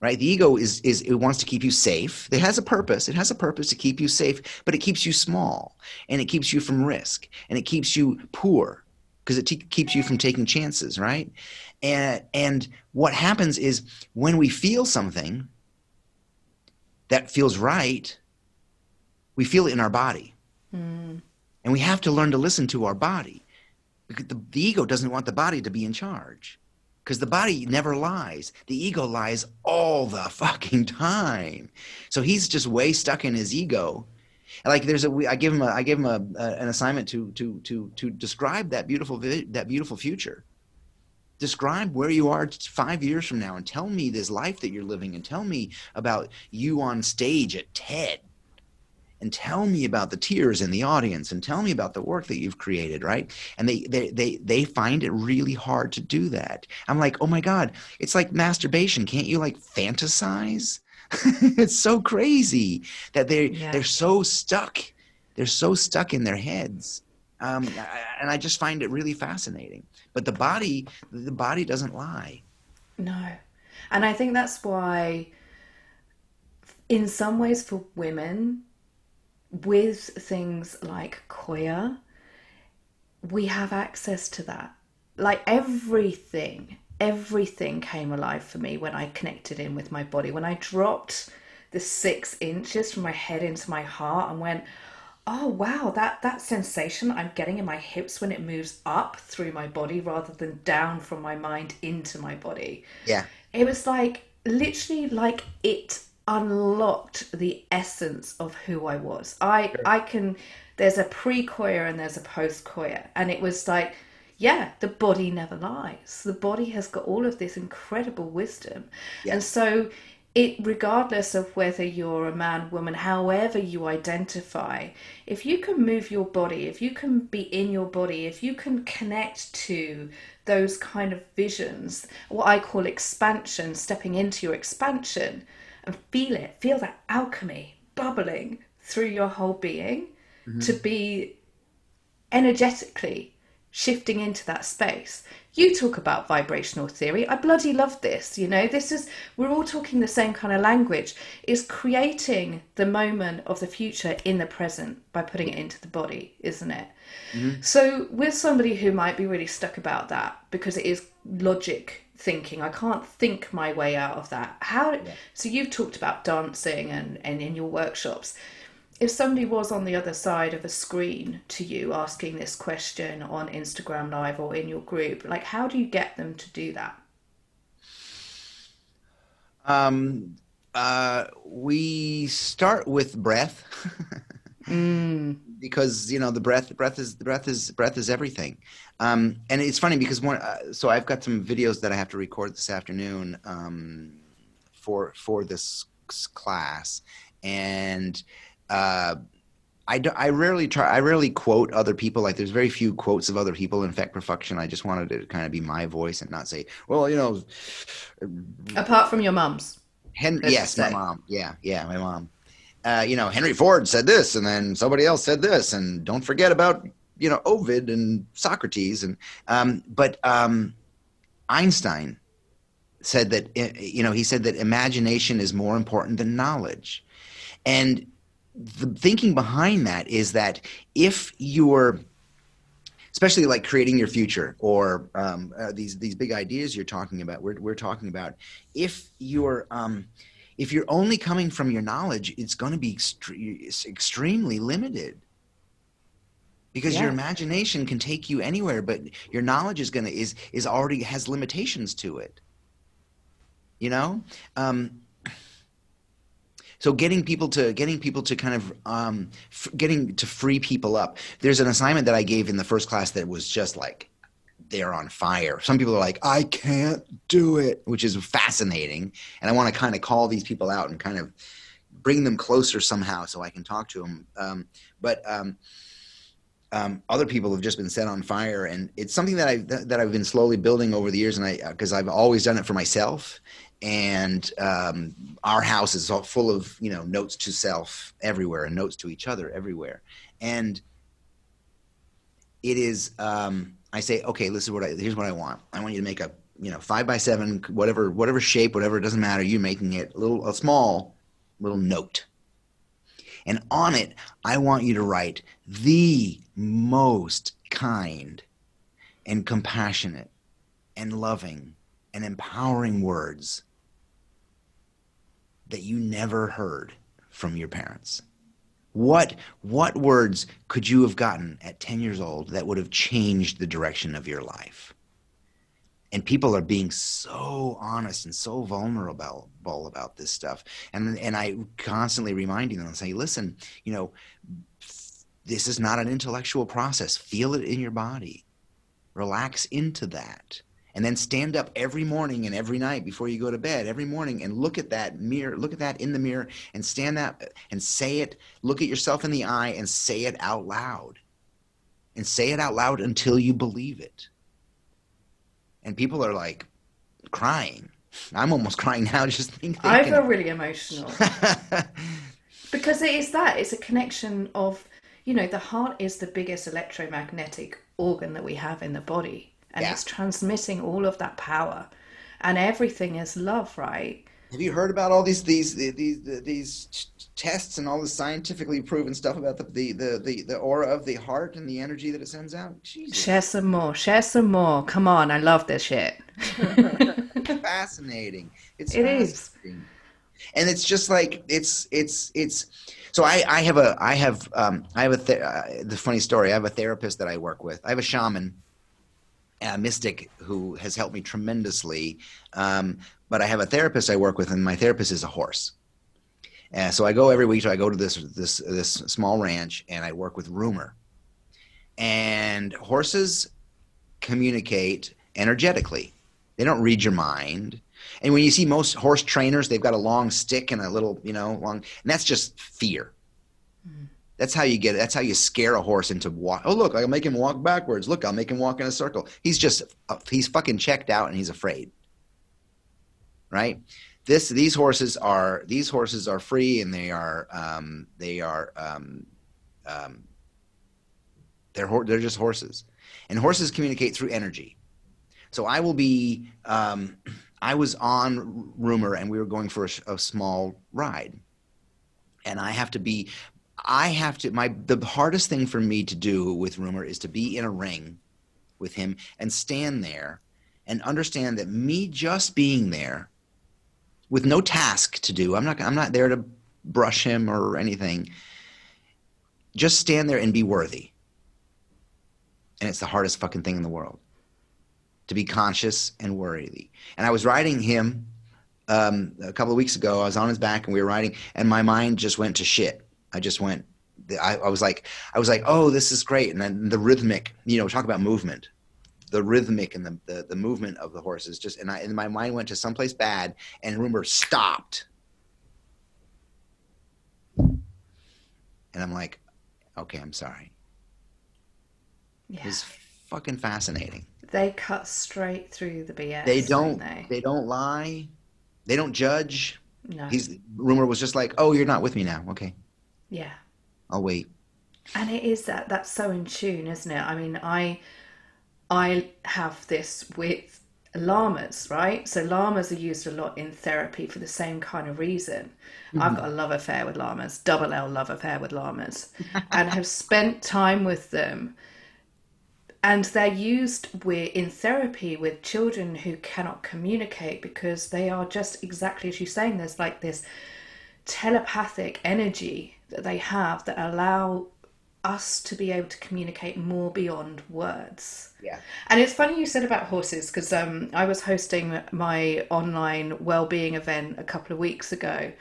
right? The ego is is it wants to keep you safe. It has a purpose. It has a purpose to keep you safe but it keeps you small. And it keeps you from risk. And it keeps you poor because it te- keeps you from taking chances right? And and what happens is when we feel something that feels right we feel it in our body mm. and we have to learn to listen to our body because the, the ego doesn't want the body to be in charge because the body never lies. The ego lies all the fucking time. So he's just way stuck in his ego. Like there's a, I give him a, I give him a, a an assignment to to to to describe that beautiful that beautiful future. Describe where you are five years from now, and tell me this life that you're living, and tell me about you on stage at TED and tell me about the tears in the audience and tell me about the work that you've created right? And they they they, they find it really hard to do that. I'm like oh my god it's like masturbation. Can't you like fantasize? It's so crazy that they yeah. they're so stuck. They're so stuck in their heads. Um, and i just find it really fascinating. But the body the body doesn't lie. No. And i think that's why in some ways for women with things like Qoya, we have access to that. Like everything, everything came alive for me when I connected in with my body. When I dropped the six inches from my head into my heart and went, oh wow, that that sensation I'm getting in my hips when it moves up through my body rather than down from my mind into my body. Yeah. It was like literally like it unlocked the essence of who I was. I sure. I can there's a pre-Qoya and there's a post-Qoya and it was like yeah, the body never lies. The body has got all of this incredible wisdom. Yeah. And so it regardless of whether you're a man, woman, however you identify, if you can move your body, if you can be in your body, if you can connect to those kind of visions, what I call expansion, stepping into your expansion, and feel it, feel that alchemy bubbling through your whole being mm-hmm. to be energetically shifting into that space. You talk about vibrational theory. I bloody love this. You know, this is, we're all talking the same kind of language. Is creating the moment of the future in the present by putting it into the body, isn't it? Mm-hmm. So, with somebody who might be really stuck about that because it is logic thinking. I can't think my way out of that. How yeah. so you've talked about dancing and and in your workshops. If somebody was on the other side of a screen to you asking this question on instagram live or in your group like how do you get them to do that? Um uh we start with breath. Mm because you know the breath breath is the breath is breath is everything. Um, and it's funny because one uh, so i've got some videos that i have to record this afternoon um, for for this class. And uh, I, do, I rarely try i rarely quote other people. Like there's very few quotes of other people. In Feck Perfection i just wanted to kind of be my voice and not say well you know apart from your mom's Hen- yes my mom. Yeah yeah my mom uh, you know, Henry Ford said this, and then somebody else said this, and don't forget about you know Ovid and Socrates, and um, but um, Einstein said that eh, you know he said that imagination is more important than knowledge, and the thinking behind that is that if you're especially like creating your future or um, uh, these these big ideas you're talking about we're, we're talking about if you're um, if you're only coming from your knowledge, it's going to be extre- extremely limited because yeah. your imagination can take you anywhere, but your knowledge is going to is is already has limitations to it. You know, um, so getting people to getting people to kind of um, f- getting to free people up there's an assignment that i gave in the first class that was just like they're on fire. Some people are like i can't do it which is fascinating. And i want to kind of call these people out and kind of bring them closer somehow so i can talk to them um, but um, um, other people have just been set on fire. And it's something that i that i've been slowly building over the years. And i because i've always done it for myself. And um, our house is all full of you know notes to self everywhere and notes to each other everywhere. And it is um, i say okay this is what i here's what i want i want you to make a you know five by seven whatever whatever shape whatever it doesn't matter you making it a little a small little note and on it i want you to write the most kind and compassionate and loving and empowering words that you never heard from your parents? What what words could you have gotten at 10 years old that would have changed the direction of your life? And people are being so honest and so vulnerable about this stuff. And and I constantly reminding them and saying, listen, you know, this is not an intellectual process. Feel it in your body. Relax into that and then stand up every morning and every night before you go to bed every morning and look at that mirror look at that in the mirror and stand up and say it look at yourself in the eye and say it out loud. And say it out loud until you believe it. And people are like crying. I'm almost crying now just thinking. I feel really emotional. Because it is that it's a connection of you know the heart is the biggest electromagnetic organ that we have in the body and yeah. it's transmitting all of that power and everything is love right have you heard about all these these these these tests and all the scientifically proven stuff about the the the, the, the aura of the heart and the energy that it sends out Jesus. share some more share some more come on i love this shit fascinating it's it fascinating. is, and it's just like it's it's it's so I, I have a I have um, I have a th- uh, the funny story. I have a therapist that I work with. I have a shaman a mystic who has helped me tremendously. Um, but I have a therapist I work with, and my therapist is a horse. Uh, so I go every week. So I go to this this this small ranch, and I work with Rumor. And horses communicate energetically. They don't read your mind. And when you see most horse trainers, they've got a long stick and a little, you know, long, and that's just fear. That's how you get it. That's how you scare a horse into walk. Oh, look, I'll make him walk backwards. Look, I'll make him walk in a circle. He's just, uh, he's fucking checked out and he's afraid. Right? This, these horses are, these horses are free and they are, um, they are, um, um, they're, they're just horses. And horses communicate through energy. So I will be, um, I was on Rumor and we were going for a, a small ride and I have to be I have to my the hardest thing for me to do with rumor is to be in a ring with him and stand there and understand that me just being there with no task to do. I'm not I'm not there to brush him or anything. Just stand there and be worthy. And it's the hardest fucking thing in the world to be conscious and worthy. And I was riding him um, a couple of weeks ago. I was on his back and we were riding, and my mind just went to shit. I just went. I, I was like, I was like, oh, this is great, and then the rhythmic, you know, talk about movement, the rhythmic and the, the, the movement of the horses just and I and my mind went to someplace bad and rumor stopped. And I'm like, okay, I'm sorry. Yeah. It's fucking fascinating. They cut straight through the BS. They don't, don't they? they? don't lie. They don't judge. No. He's rumor was just like, oh, you're not with me now. Okay. Yeah. I'll wait. And it is that that's so in tune, isn't it? I mean, I I have this with llamas, right? So llamas are used a lot in therapy for the same kind of reason. Mm-hmm. I've got a love affair with llamas, double L love affair with llamas, and have spent time with them. And they're used with, in therapy with children who cannot communicate because they are just exactly as you're saying. There's like this telepathic energy that they have that allow us to be able to communicate more beyond words. Yeah. And it's funny you said about horses because um, I was hosting my online well-being event a couple of weeks ago,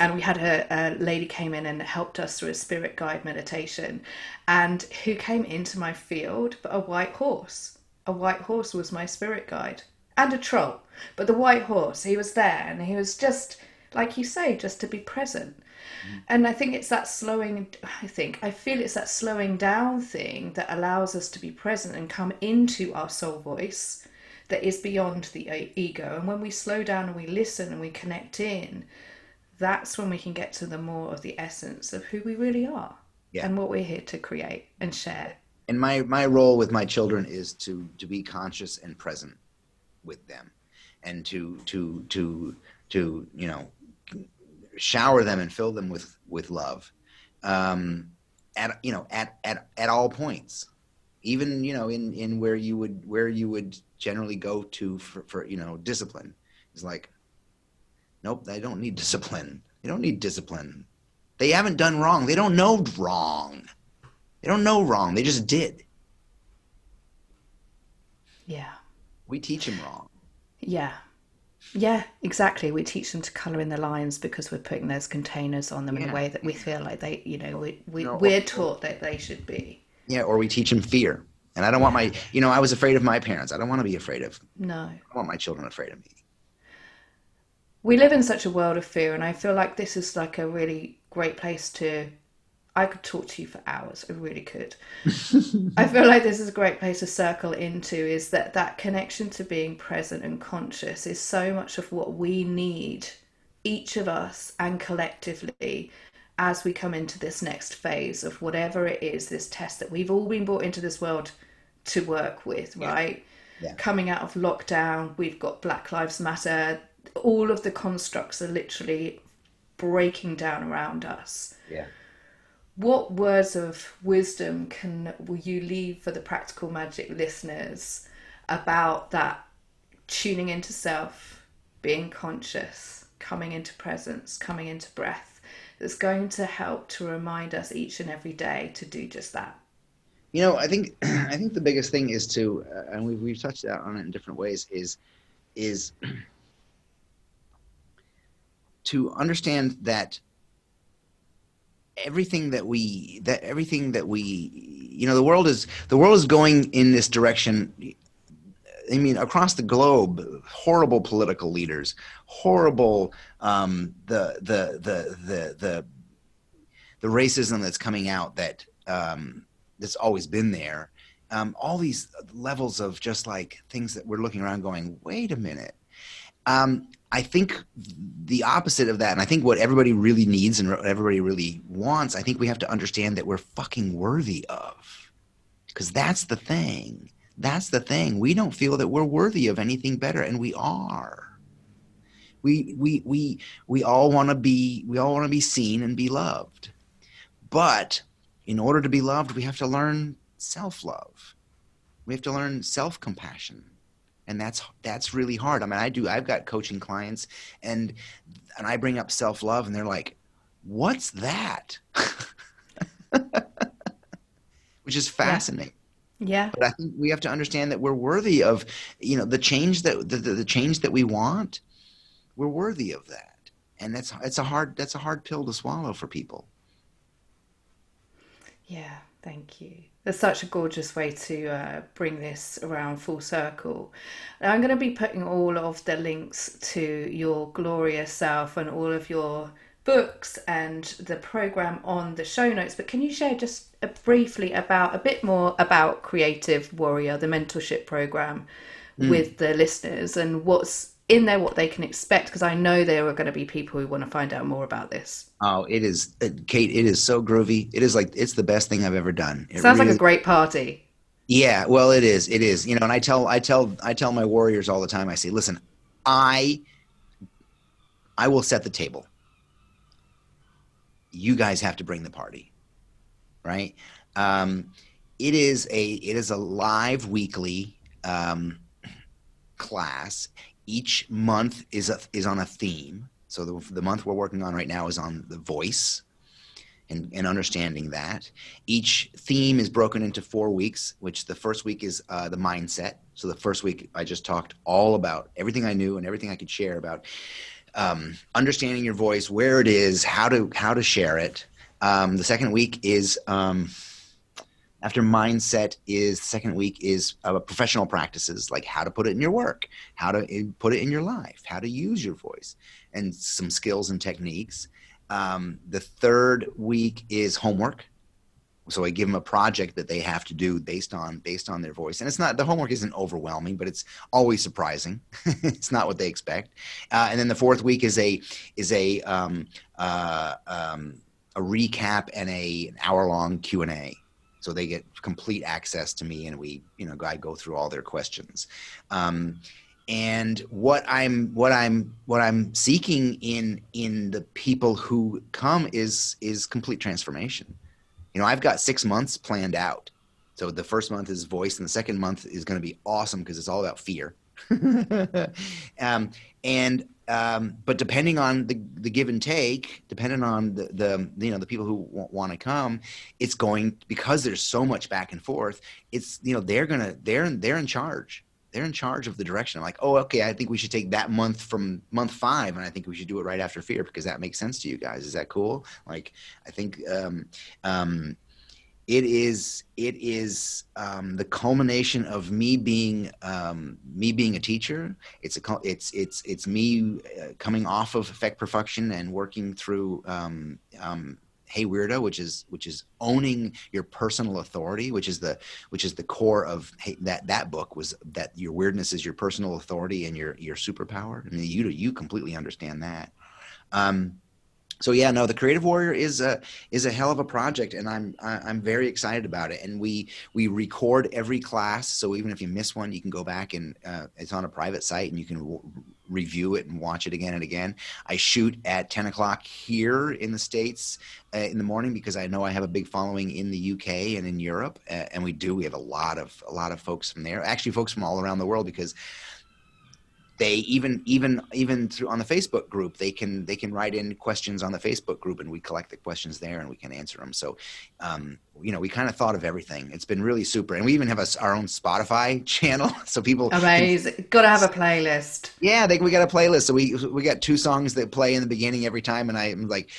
and we had a, a, lady came in and helped us through a spirit guide meditation and who came into my field but a white horse a white horse was my spirit guide and a troll but the white horse he was there and he was just like you say just to be present. Mm-hmm. and i think it's that slowing i think i feel it's that slowing down thing that allows us to be present and come into our soul voice that is beyond the uh, ego and when we slow down and we listen and we connect in that's when we can get to the more of the essence of who we really are yeah. and what we're here to create and share. And my my role with my children is to to be conscious and present with them, and to to to to you know shower them and fill them with with love, um, at you know at at at all points, even you know in in where you would where you would generally go to for, for you know discipline is like Nope, they don't need discipline. They don't need discipline. They haven't done wrong. They don't know wrong. They don't know wrong. They just did. Yeah. We teach them wrong. Yeah. Yeah, exactly. We teach them to colour in the lines because we're putting those containers on them yeah. in a way that we feel like they, you know, we, we, no, we're taught that they should be. Yeah, or we teach them fear. And I don't want my, you know, I was afraid of my parents. I don't want to be afraid of. No. I want my children afraid of me we live in such a world of fear, and I feel like this is like a really great place to. I could talk to you for hours. I really could. I feel like this is a great place to circle into. Is that that connection to being present and conscious is so much of what we need, each of us and collectively, as we come into this next phase of whatever it is, this test that we've all been brought into this world to work with, right? Yeah. Yeah. Coming out of lockdown, we've got Black Lives Matter all of the constructs are literally breaking down around us. Yeah. What words of wisdom can will you leave for the practical magic listeners about that tuning into self, being conscious, coming into presence, coming into breath that's going to help to remind us each and every day to do just that? You know, I think I think the biggest thing is to, uh, and we've we've touched on it in different ways, is is to understand that everything that we that everything that we you know the world is the world is going in this direction. I mean across the globe horrible political leaders horrible um, the, the the the the the racism that's coming out that um, that's always been there. Um, all these levels of just like things that we're looking around going wait a minute. Um, I think the opposite of that, and I think what everybody really needs and what everybody really wants, I think we have to understand that we're fucking worthy of. Because that's the thing. That's the thing. We don't feel that we're worthy of anything better, and we are. We we we we all want to be we all want to be seen and be loved. But in order to be loved, we have to learn self-love. We have to learn self-compassion and that's that's really hard. I mean i do i've got coaching clients and and i bring up self-love and they're like what's that? Which is fascinating. Yeah. but i think we have to understand that we're worthy of you know the change that the, the, the change that we want we're worthy of that. And that's it's a hard that's a hard pill to swallow for people. Yeah. Thank you that's such a gorgeous way to uh, bring this around full circle. Now, I'm going to be putting all of the links to your glorious self and all of your books and the program on the show notes. But can you share just a, briefly about a bit more about Creative Warrior, the mentorship program, mm. with the listeners and what's in there what they can expect because I know there are going to be people who want to find out more about this. Oh, it is, Kate. It is so groovy. It is like it's the best thing I've ever done. It Sounds really, like a great party. Yeah, well, it is. It is. You know, and I tell, I tell, I tell my warriors all the time. I say, listen, I, I will set the table. You guys have to bring the party, right? Um, it is a, it is a live weekly um, class each month is a, is on a theme. So the, the month we're working on right now is on the voice and, and understanding that. Each theme is broken into four weeks, which the first week is uh, the mindset. So the first week I just talked all about everything I knew and everything I could share about um, understanding your voice, where it is, how to how to share it. Um, the second week is um, after mindset is the second week is uh, professional practices like how to put it in your work, how to uh, put it in your life, how to use your voice, and some skills and techniques. Um, the third week is homework so I give them a project that they have to do based on based on their voice, and it's not the homework isn't overwhelming, but it's always surprising. it's not what they expect. Uh, and then the fourth week is a is a um, uh, um, a recap and a an hour long Q and A. So they get complete access to me, and we you know I go through all their questions. Um, and what i'm what i'm what i'm seeking in in the people who come is is complete transformation you know, I've got six months planned out. So the first month is voice, and the second month is going to be awesome because it's all about fear. um, and um, but depending on the, the give and take, depending on the, the you know the people who w- want to come, it's going because there's so much back and forth. It's you know they're gonna they're they're in charge they're in charge of the direction. Like, oh, okay, I think we should take that month from month five, and I think we should do it right after fear because that makes sense to you guys. Is that cool? Like, I think um, um, it is it is um, the culmination of me being um, me being a teacher. It's a it's it's it's me uh, coming off of Feck Perfection and working through um, um, hey weirdo which is which is owning your personal authority which is the which is the core of hey, that that book was that your weirdness is your personal authority and your your superpower I mean, you you completely understand that um, so yeah no the creative warrior is a is a hell of a project and i'm i'm very excited about it. And we we record every class so even if you miss one you can go back and uh, it's on a private site and you can w- review it and watch it again and again. I shoot at 10 o'clock here in the states uh, in the morning because i know i have a big following in the uk and in europe uh, and we do. We have a lot of a lot of folks from there. Actually folks from all around the world because they even even even through on the facebook group they can they can write in questions on the facebook group and we collect the questions there and we can answer them so um, you know we kind of thought of everything. It's been really super. And we even have a, our own spotify channel so people amazing. Gotta have a playlist. Yeah they, we got a playlist. So we we got two songs that play in the beginning every time and i'm like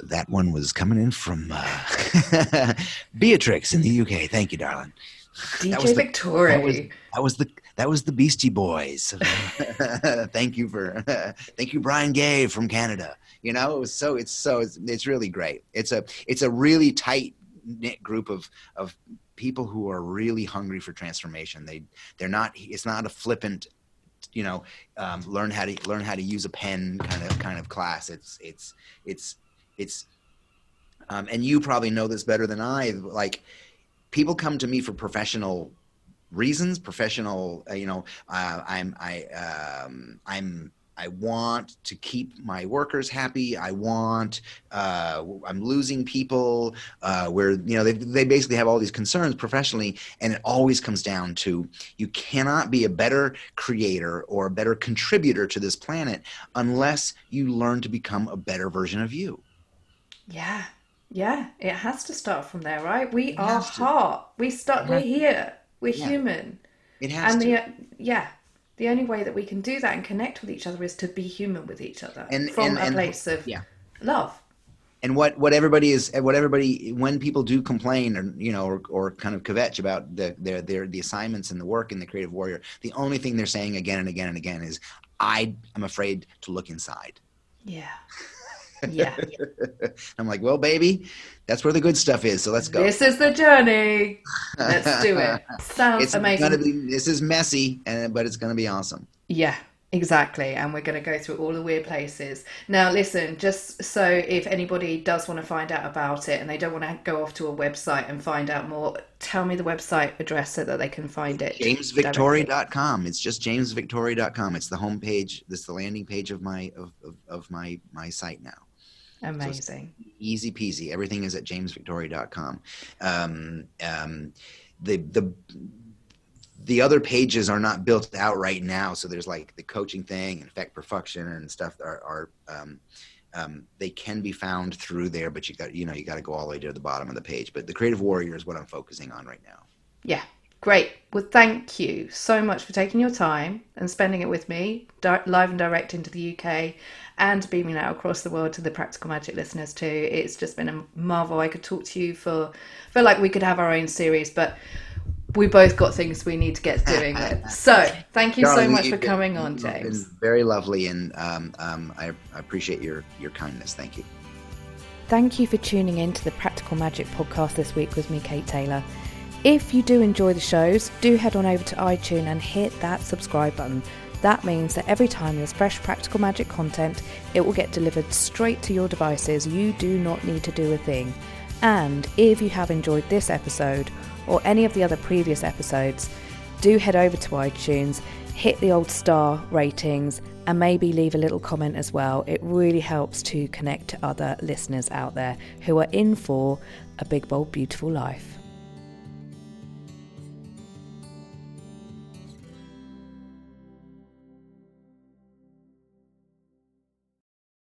that one was coming in from uh, beatrix in the uk thank you darling dj victoria that was, that was the that was the Beastie Boys. thank you for thank you, Brian Gay from Canada. You know, it was so it's so it's, it's really great. It's a it's a really tight knit group of of people who are really hungry for transformation. They they're not. It's not a flippant you know um, learn how to learn how to use a pen kind of kind of class it's it's it's it's um, and you probably know this better than i like people come to me for professional reasons professional uh, you know uh, i'm i um, i'm I want to keep my workers happy. I want, uh, I'm losing people uh, where, you know, they, they basically have all these concerns professionally. And it always comes down to you cannot be a better creator or a better contributor to this planet unless you learn to become a better version of you. Yeah. Yeah. It has to start from there, right? We it are heart. We start, we're here. We're yeah. human. It has and to. The, yeah, the only way that we can do that and connect with each other is to be human with each other and, from and, a and, place of yeah. love. And what, what everybody is, what everybody, when people do complain or, you know, or, or kind of kvetch about the, their, their, the assignments and the work in the creative warrior, the only thing they're saying again and again and again is, I am afraid to look inside. Yeah. Yeah. I'm like, well, baby, that's where the good stuff is. So let's go. This is the journey. Let's do it. Sounds it's amazing. Gonna be, this is messy, and but it's going to be awesome. Yeah. Exactly, and we're going to go through all the weird places. Now, listen, just so if anybody does want to find out about it and they don't want to go off to a website and find out more, tell me the website address so that they can find it. JamesVictore.com. It's just JamesVictore.com. It's the homepage. This is the landing page of my of, of, of my my site now. Amazing. So easy peasy. Everything is at jamesvictore.com. Um, um, the the the other pages are not built out right now. So there's like the coaching thing and Feck Perfection and stuff are, are um, um, they can be found through there, but you got you know you got to go all the way to the bottom of the page. But the creative warrior is what I'm focusing on right now. Yeah, Great. Well, thank you so much for taking your time and spending it with me, di- live and direct into the UK, and beaming out across the world to the Practical Magic listeners too. It's just been a marvel. I could talk to you for, feel like we could have our own series, but we both got things we need to get doing with. So thank you Darling, so much for been, coming on, James. very lovely, and um, um, I, I appreciate your your kindness. Thank you. Thank you for tuning in to the Practical Magic podcast this week with me, Kate Taylor. If you do enjoy the shows, do head on over to iTunes and hit that subscribe button. That means that every time there's fresh Practical Magic content, it will get delivered straight to your devices. You do not need to do a thing. And if you have enjoyed this episode or any of the other previous episodes, do head over to iTunes, hit the old star ratings, and maybe leave a little comment as well. It really helps to connect to other listeners out there who are in for a big, bold, beautiful life.